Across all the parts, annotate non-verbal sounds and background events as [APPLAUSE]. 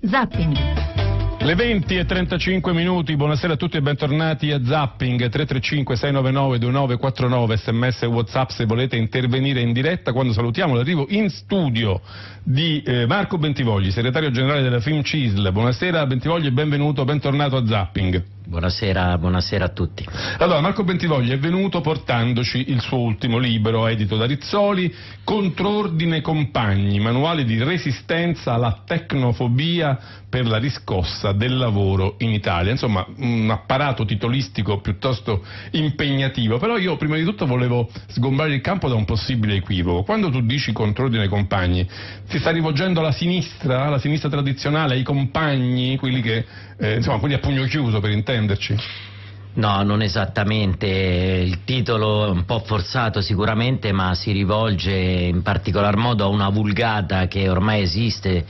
Zapping. Le 20 e 35 minuti, buonasera a tutti e bentornati a Zapping 335 699 2949 sms e whatsapp se volete intervenire in diretta quando salutiamo l'arrivo in studio di eh, Marco Bentivogli, segretario generale della Film CISL. Buonasera Bentivogli e benvenuto, bentornato a Zapping. Buonasera, buonasera, a tutti. Allora, Marco Bentivogli è venuto portandoci il suo ultimo libro, edito da Rizzoli, Contrordine Compagni, manuale di resistenza alla tecnofobia per la riscossa del lavoro in Italia. Insomma, un apparato titolistico piuttosto impegnativo, però io prima di tutto volevo sgombrare il campo da un possibile equivoco. Quando tu dici Contrordine Compagni, ti sta rivolgendo alla sinistra, alla sinistra tradizionale, ai compagni, quelli che, eh, insomma, quelli a pugno chiuso per intendere? Intenderci. No, non esattamente, il titolo è un po' forzato sicuramente, ma si rivolge in particolar modo a una vulgata che ormai esiste,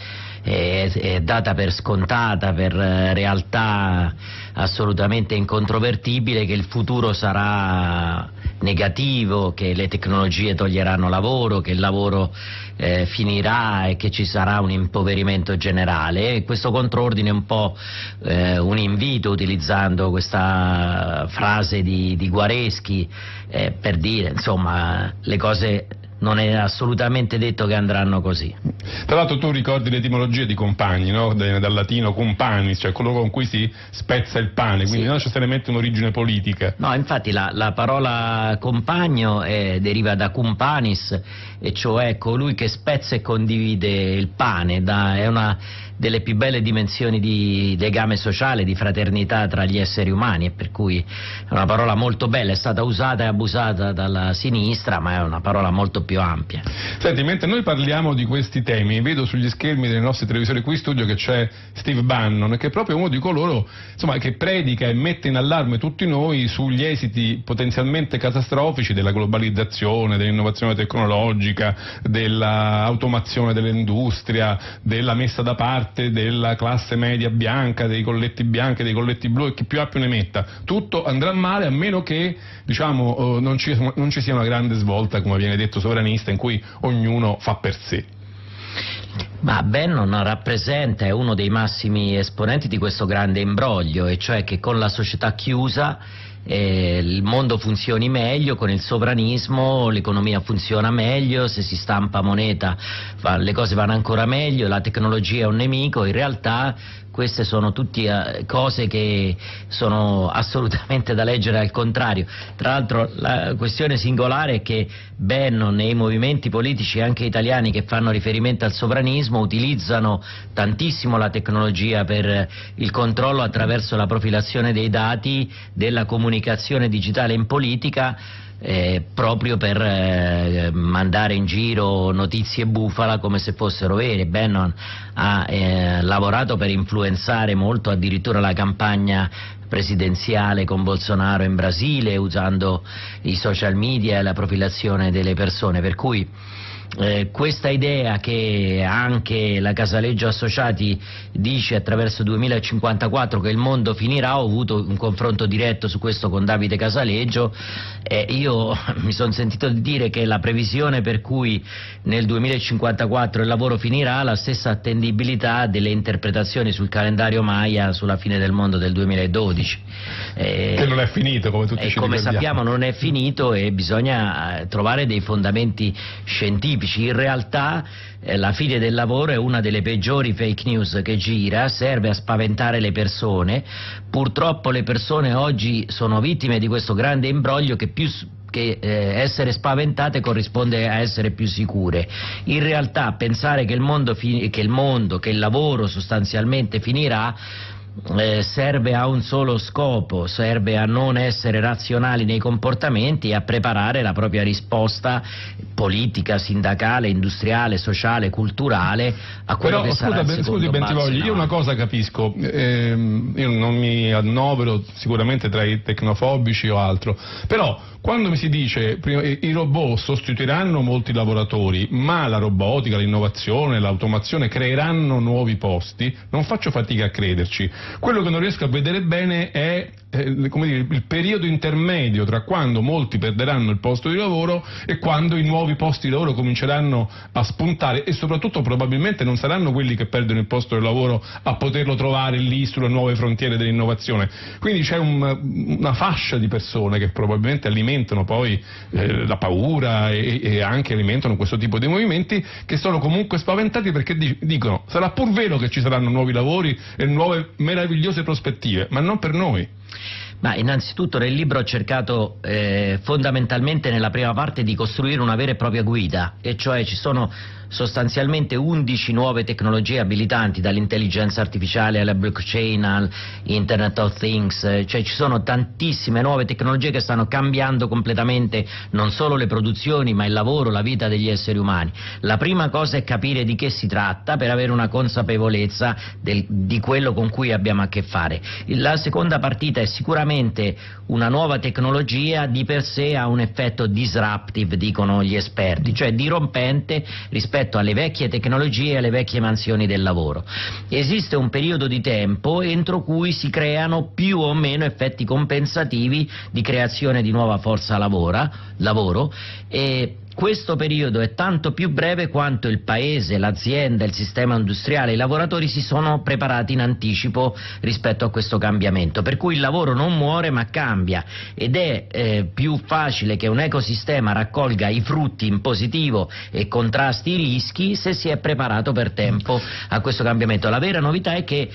è, è data per scontata, per realtà assolutamente incontrovertibile, che il futuro sarà negativo, che le tecnologie toglieranno lavoro, che il lavoro eh, finirà e che ci sarà un impoverimento generale. E questo contrordine è un po' eh, un invito, utilizzando questa frase di, di Guareschi, eh, per dire insomma le cose non è assolutamente detto che andranno così. Tra l'altro tu ricordi l'etimologia di compagni, no? dal latino companis, cioè quello con cui si spezza il pane, quindi sì. non necessariamente un'origine politica. No, infatti la, la parola compagno è, deriva da cumpanis, e cioè colui che spezza e condivide il pane, da, è una delle più belle dimensioni di legame sociale, di fraternità tra gli esseri umani e per cui è una parola molto bella, è stata usata e abusata dalla sinistra ma è una parola molto più ampia. Senti, mentre noi parliamo di questi temi, vedo sugli schermi dei nostri televisori qui in studio che c'è Steve Bannon che è proprio uno di coloro insomma, che predica e mette in allarme tutti noi sugli esiti potenzialmente catastrofici della globalizzazione, dell'innovazione tecnologica, dell'automazione dell'industria, della messa da parte della classe media bianca, dei colletti bianchi, dei colletti blu e chi più ha più ne metta. Tutto andrà male a meno che diciamo, eh, non, ci, non ci sia una grande svolta, come viene detto, sovranista in cui ognuno fa per sé. Ma Bannon rappresenta, è uno dei massimi esponenti di questo grande imbroglio, e cioè che con la società chiusa eh, il mondo funzioni meglio, con il sovranismo l'economia funziona meglio, se si stampa moneta va, le cose vanno ancora meglio, la tecnologia è un nemico, in realtà queste sono tutte uh, cose che sono assolutamente da leggere al contrario. Tra l'altro la questione singolare è che Bannon e i movimenti politici anche italiani che fanno riferimento al sovranismo utilizzano tantissimo la tecnologia per il controllo attraverso la profilazione dei dati della comunicazione digitale in politica eh, proprio per eh, mandare in giro notizie bufala come se fossero vere. Bannon ha eh, lavorato per influenzare molto addirittura la campagna presidenziale con Bolsonaro in Brasile usando i social media e la profilazione delle persone, per cui eh, questa idea che anche la Casaleggio Associati dice attraverso 2054 che il mondo finirà, ho avuto un confronto diretto su questo con Davide Casaleggio e io [LAUGHS] mi sono sentito dire che la previsione per cui nel 2054 il lavoro finirà ha la stessa attendibilità delle interpretazioni sul calendario Maya sulla fine del mondo del 2012. Eh, che non è finito come tutti ci Come sappiamo non è finito e bisogna eh, trovare dei fondamenti scientifici tipici. In realtà eh, la fine del lavoro è una delle peggiori fake news che gira, serve a spaventare le persone. Purtroppo le persone oggi sono vittime di questo grande imbroglio che più che eh, essere spaventate corrisponde a essere più sicure. In realtà pensare che il mondo, che il, mondo, che il lavoro sostanzialmente finirà eh, serve a un solo scopo, serve a non essere razionali nei comportamenti e a preparare la propria risposta politica, sindacale, industriale, sociale, culturale a quello Però, che scusa, sarà il scusi Bentivogli, io una cosa capisco, ehm, io non mi annovero sicuramente tra i tecnofobici o altro, però quando mi si dice che i robot sostituiranno molti lavoratori, ma la robotica, l'innovazione, l'automazione creeranno nuovi posti, non faccio fatica a crederci, Quello che non riesco a vedere bene è eh, dire, il periodo intermedio tra quando molti perderanno il posto di lavoro e quando i nuovi posti di lavoro cominceranno a spuntare e soprattutto probabilmente non saranno quelli che perdono il posto di lavoro a poterlo trovare lì sulle nuove frontiere dell'innovazione. Quindi c'è un, una fascia di persone che probabilmente alimentano poi eh, la paura e, e, anche alimentano questo tipo di movimenti che sono comunque spaventati perché dicono sarà pur vero che ci saranno nuovi lavori e nuove meravigliose prospettive, ma non per noi. Ma innanzitutto nel libro ho cercato eh, fondamentalmente nella prima parte di costruire una vera e propria guida, e cioè ci sono sostanzialmente 11 nuove tecnologie abilitanti, dall'intelligenza artificiale alla blockchain all'Internet of Things, cioè ci sono tantissime nuove tecnologie che stanno cambiando completamente non solo le produzioni ma il lavoro, la vita degli esseri umani. La prima cosa è capire di che si tratta per avere una consapevolezza del, di quello con cui abbiamo a che fare. La seconda partita è sicuramente una nuova tecnologia di per sé ha un effetto disruptive, dicono gli esperti, cioè dirompente rispetto rispetto alle vecchie tecnologie e alle vecchie mansioni del lavoro. Esiste un periodo di tempo entro cui si creano più o meno effetti compensativi di creazione di nuova forza lavora, lavoro e questo periodo è tanto più breve quanto il Paese, l'azienda, il sistema industriale, i lavoratori si sono preparati in anticipo rispetto a questo cambiamento, per cui il lavoro non muore ma cambia ed è eh, più facile che un ecosistema raccolga i frutti in positivo e contrasti i rischi se si è preparato per tempo a questo cambiamento. La vera novità è che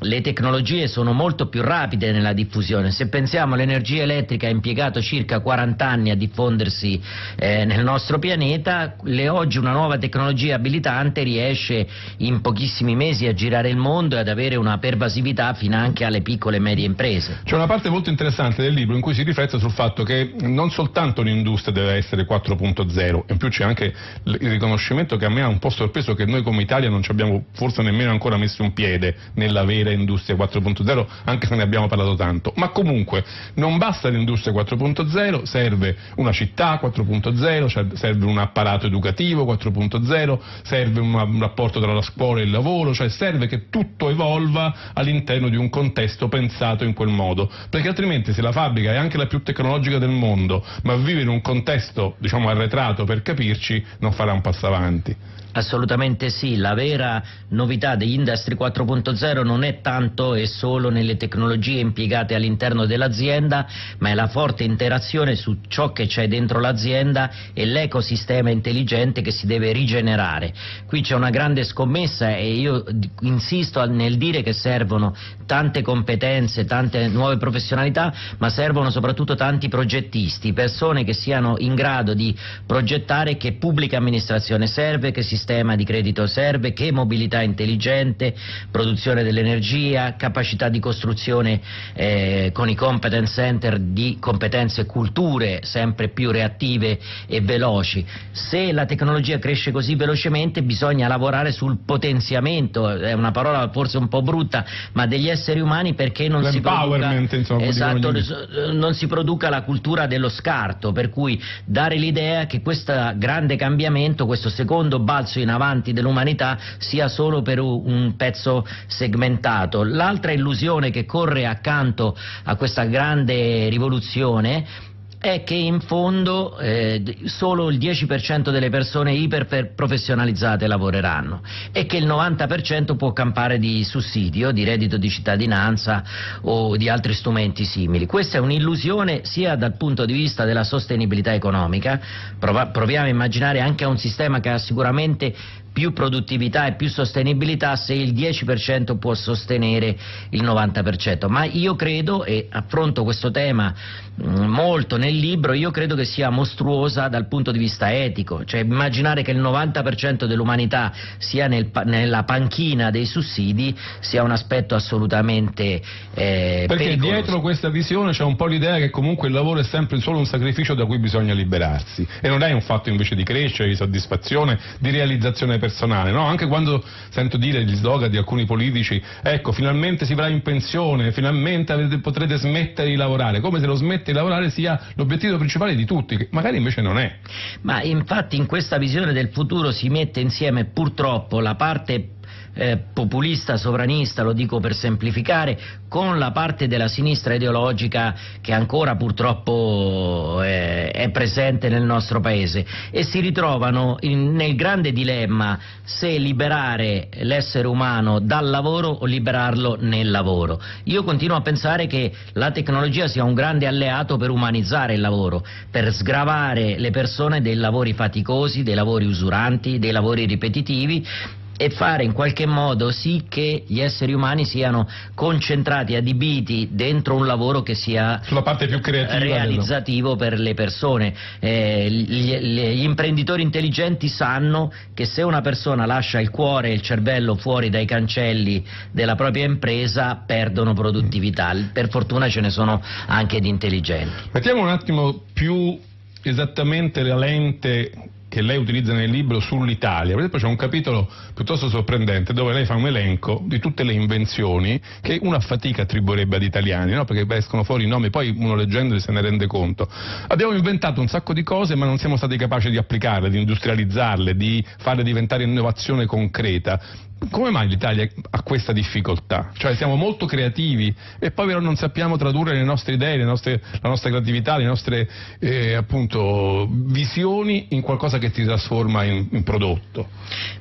le tecnologie sono molto più rapide nella diffusione. Se pensiamo all'energia elettrica ha impiegato circa 40 anni a diffondersi eh, nel nostro pianeta, le, oggi una nuova tecnologia abilitante riesce in pochissimi mesi a girare il mondo e ad avere una pervasività fino anche alle piccole e medie imprese. C'è una parte molto interessante del libro in cui si riflette sul fatto che non soltanto l'industria deve essere 4.0, in più c'è anche il riconoscimento che a me ha un po' sorpreso che noi come Italia non ci abbiamo forse nemmeno ancora messo un piede nella vera industria 4.0, anche se ne abbiamo parlato tanto. Ma comunque non basta l'industria 4.0, serve una città 4.0, cioè serve un apparato educativo 4.0, serve un rapporto tra la scuola e il lavoro, cioè serve che tutto evolva all'interno di un contesto pensato in quel modo, perché altrimenti se la fabbrica è anche la più tecnologica del mondo, ma vive in un contesto diciamo arretrato per capirci, non farà un passo avanti. Assolutamente sì, la vera novità degli Industry 4.0 non è tanto e solo nelle tecnologie impiegate all'interno dell'azienda, ma è la forte interazione su ciò che c'è dentro l'azienda e l'ecosistema intelligente che si deve rigenerare. Qui c'è una grande scommessa e io insisto nel dire che servono tante competenze, tante nuove professionalità, ma servono soprattutto tanti progettisti, persone che siano in grado di progettare che pubblica amministrazione serve, che si sistema di credito serve, che mobilità intelligente, produzione dell'energia, capacità di costruzione eh, con i competence center di competenze e culture sempre più reattive e veloci. Se la tecnologia cresce così velocemente bisogna lavorare sul potenziamento, è una parola forse un po' brutta, ma degli esseri umani perché non si produca, insomma, esatto, non si produca la cultura dello scarto, per cui dare l'idea che questo grande cambiamento, questo secondo balzo passo in avanti dell'umanità sia solo per un pezzo segmentato. L'altra illusione che corre accanto a questa grande rivoluzione è che in fondo eh, solo il 10% delle persone iperprofessionalizzate lavoreranno e che il 90% può campare di sussidio, di reddito di cittadinanza o di altri strumenti simili. Questa è un'illusione sia dal punto di vista della sostenibilità economica, proviamo a immaginare anche un sistema che ha sicuramente più produttività e più sostenibilità se il 10% può sostenere il 90%, ma io credo, e affronto questo tema mm, molto nel libro, io credo che sia mostruosa dal punto di vista etico, cioè immaginare che il 90% dell'umanità sia nel, nella panchina dei sussidi sia un aspetto assolutamente eh, Perché pericoloso. dietro questa visione c'è un po' l'idea che comunque il lavoro è sempre solo un sacrificio da cui bisogna liberarsi. E non è un fatto invece di crescere, di soddisfazione, di realizzazione personale, no? Anche quando sento dire gli slogan di alcuni politici, ecco, finalmente si va in pensione, finalmente avete, potrete smettere di lavorare, come se lo smette di lavorare sia l'obiettivo principale di tutti, che magari invece non è. Ma infatti in questa visione del futuro si mette insieme purtroppo la parte eh, populista, sovranista, lo dico per semplificare, con la parte della sinistra ideologica che ancora purtroppo eh, è presente nel nostro paese e si ritrovano in, nel grande dilemma se liberare l'essere umano dal lavoro o liberarlo nel lavoro. Io continuo a pensare che la tecnologia sia un grande alleato per umanizzare il lavoro, per sgravare le persone dei lavori faticosi, dei lavori usuranti, dei lavori ripetitivi e fare in qualche modo sì che gli esseri umani siano concentrati, adibiti dentro un lavoro che sia Sulla parte più creativa realizzativo per le persone. Eh, gli, gli, imprenditori intelligenti sanno che se una persona lascia il cuore e il cervello fuori dai cancelli della propria impresa perdono produttività. Per fortuna ce ne sono anche di intelligenti. Mettiamo un attimo più esattamente la lente che lei utilizza nel libro sull'Italia. Per esempio c'è un capitolo piuttosto sorprendente dove lei fa un elenco di tutte le invenzioni che una fatica attribuirebbe ad italiani, no? perché escono fuori i nomi, poi uno leggendoli se ne rende conto. Abbiamo inventato un sacco di cose ma non siamo stati capaci di applicarle, di industrializzarle, di farle diventare innovazione concreta. Come mai l'Italia ha questa difficoltà? Cioè siamo molto creativi e poi però non sappiamo tradurre le nostre idee, le nostre, la nostra creatività, le nostre eh, appunto, visioni in qualcosa che si trasforma in, in, prodotto.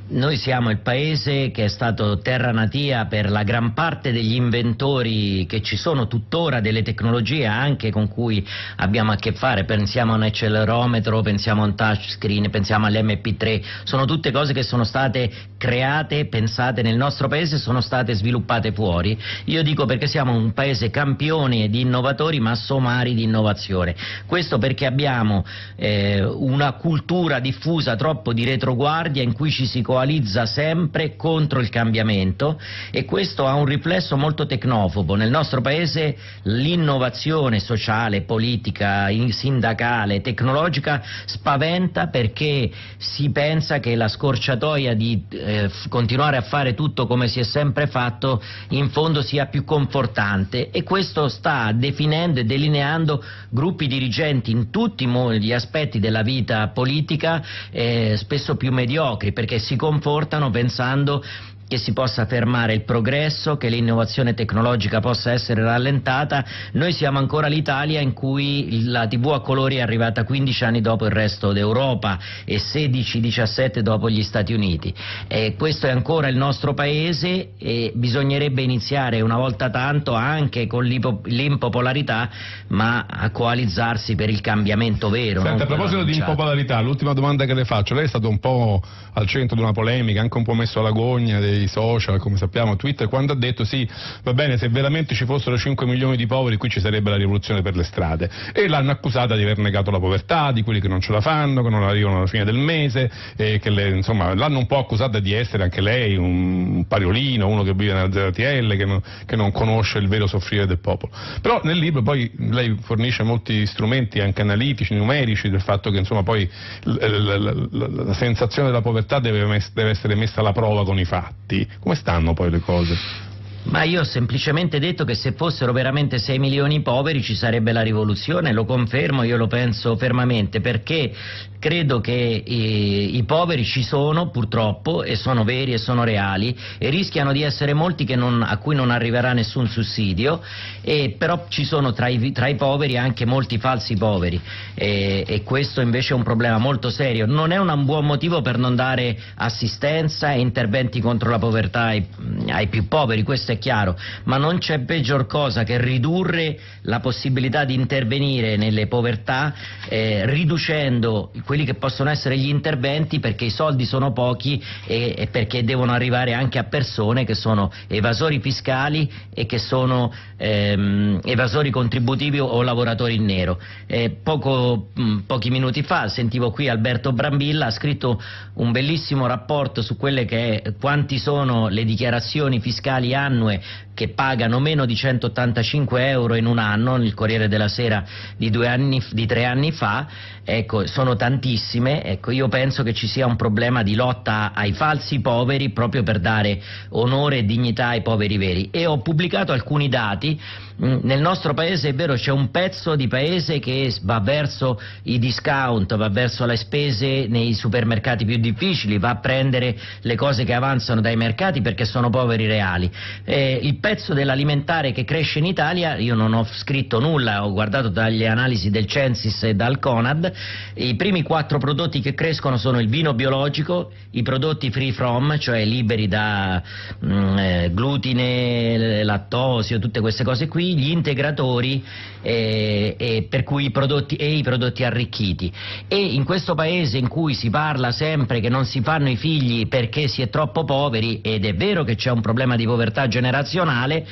Noi siamo il paese che è stato terra natia per la gran parte degli inventori che ci sono tuttora, delle tecnologie anche con cui abbiamo a che fare, pensiamo a un accelerometro, pensiamo a un touchscreen, pensiamo all'MP3, sono tutte cose che sono state create, pensate pensate nel nostro paese sono state sviluppate fuori. Io dico perché siamo un paese campione di innovatori ma somari di innovazione. Questo perché abbiamo eh, una cultura diffusa troppo di retroguardia in cui ci si coalizza sempre contro il cambiamento e questo ha un riflesso molto tecnofobo. Nel nostro paese l'innovazione sociale, politica, sindacale, tecnologica spaventa perché si pensa che la scorciatoia di eh, continuare a a fare tutto come si è sempre fatto in fondo sia più confortante. E questo sta definendo e delineando gruppi dirigenti in tutti gli aspetti della vita politica eh, spesso più mediocri perché si confortano pensando che si possa fermare il progresso, che l'innovazione tecnologica possa essere rallentata. Noi siamo ancora l'Italia in cui la TV a colori è arrivata 15 anni dopo il resto d'Europa e 16-17 dopo gli Stati Uniti. E questo è ancora il nostro paese e bisognerebbe iniziare una volta tanto anche con l'impopolarità ma a coalizzarsi per il cambiamento vero. Senta, a proposito di impopolarità, l'ultima domanda che le faccio, lei è stato un po' al centro di una polemica, anche un po' messo alla gogna dei dei social, come sappiamo, Twitter, quando ha detto sì, va bene, se veramente ci fossero 5 milioni di poveri qui ci sarebbe la rivoluzione per le strade. E l'hanno accusata di aver negato la povertà, di quelli che non ce la fanno, che non arrivano alla fine del mese, e che le, insomma l'hanno un po' accusata di essere anche lei un pariolino, uno che vive nella ZTL, che non, che non conosce il vero soffrire del popolo. Però nel libro poi lei fornisce molti strumenti anche analitici, numerici, del fatto che insomma poi la, la, la, la sensazione della povertà deve, deve essere messa alla prova con i fatti, come stanno poi le cose? Ma io ho semplicemente detto che se fossero veramente 6 milioni poveri ci sarebbe la rivoluzione, lo confermo, io lo penso fermamente, perché credo che i, i poveri ci sono purtroppo e sono veri e sono reali e rischiano di essere molti non, a cui non arriverà nessun sussidio, e, però ci sono tra i, tra i, poveri anche molti falsi poveri e, e, questo invece è un problema molto serio. Non è un buon motivo per non dare assistenza e interventi contro la povertà ai, ai più poveri, questo è chiaro, ma non c'è peggior cosa che ridurre la possibilità di intervenire nelle povertà eh, riducendo quelli che possono essere gli interventi perché i soldi sono pochi e, e, perché devono arrivare anche a persone che sono evasori fiscali e che sono ehm, evasori contributivi o lavoratori in nero. Eh, poco, mh, pochi minuti fa sentivo qui Alberto Brambilla ha scritto un bellissimo rapporto su quelle che quanti sono le dichiarazioni fiscali annuali annue che pagano meno di 185 euro in un anno, il Corriere della Sera di, anni, di tre anni fa, ecco, sono tantissime, ecco, io penso che ci sia un problema di lotta ai falsi poveri proprio per dare onore e dignità ai poveri veri. E ho pubblicato alcuni dati. Mm, nel nostro paese è vero c'è un pezzo di paese che va verso i discount, va verso le spese nei supermercati più difficili, va a prendere le cose che avanzano dai mercati perché sono poveri reali. Eh, il pezzo dell'alimentare che cresce in Italia, io non ho scritto nulla, ho guardato dalle analisi del Censis e dal Conad, i primi quattro prodotti che crescono sono il vino biologico, i prodotti free from, cioè liberi da mh, mm, eh, glutine, lattosio, tutte queste cose qui, gli integratori eh, cui i prodotti, e i prodotti arricchiti. E in questo paese in cui si parla sempre che non si fanno i figli perché si è troppo poveri, ed è vero che c'è un problema di povertà generazionale,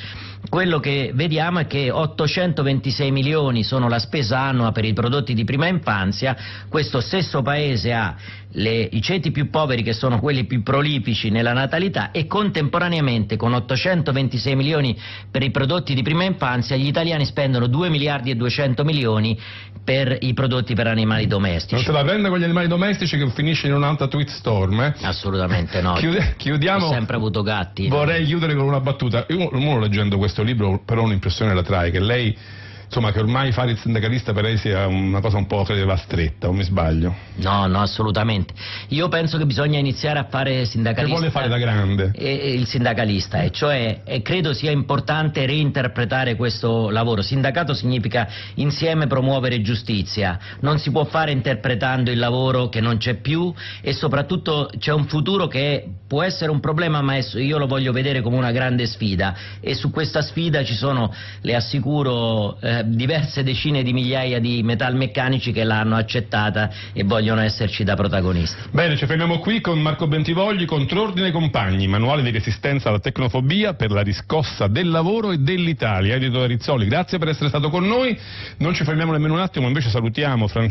quello che vediamo è che 826 milioni sono la spesa annua per i prodotti di prima infanzia, questo stesso paese ha le, i ceti più poveri che sono quelli più prolifici nella natalità e contemporaneamente con 826 milioni per i prodotti di prima infanzia gli italiani spendono 2 miliardi e 200 milioni per i prodotti per animali domestici. Non se la prende con gli animali domestici che finisce in un'altra tweet storm? Eh? Assolutamente no. Chiude, chiudiamo. Ho sempre avuto gatti. Vorrei no? chiudere con una battuta. Io, uno leggendo questo libro però un'impressione la trae che lei insomma, che ormai fare il sindacalista per lei sia una cosa un po' credeva stretta, o mi sbaglio? No, no, assolutamente. Io penso che bisogna iniziare a fare sindacalista. Che vuole fare da grande? E, il sindacalista, e cioè e credo sia importante reinterpretare questo lavoro. Sindacato significa insieme promuovere giustizia, non si può fare interpretando il lavoro che non c'è più e soprattutto c'è un futuro che può essere un problema, ma io lo voglio vedere come una grande sfida e su questa sfida ci sono, le assicuro, eh, diverse decine di migliaia di metalmeccanici che l'hanno accettata e vogliono esserci da protagonisti. Bene, ci fermiamo qui con Marco Bentivogli, Contrordine Compagni, manuale di resistenza alla tecnofobia per la riscossa del lavoro e dell'Italia. Edito Rizzoli, grazie per essere stato con noi. Non ci fermiamo nemmeno un attimo, invece salutiamo Francesco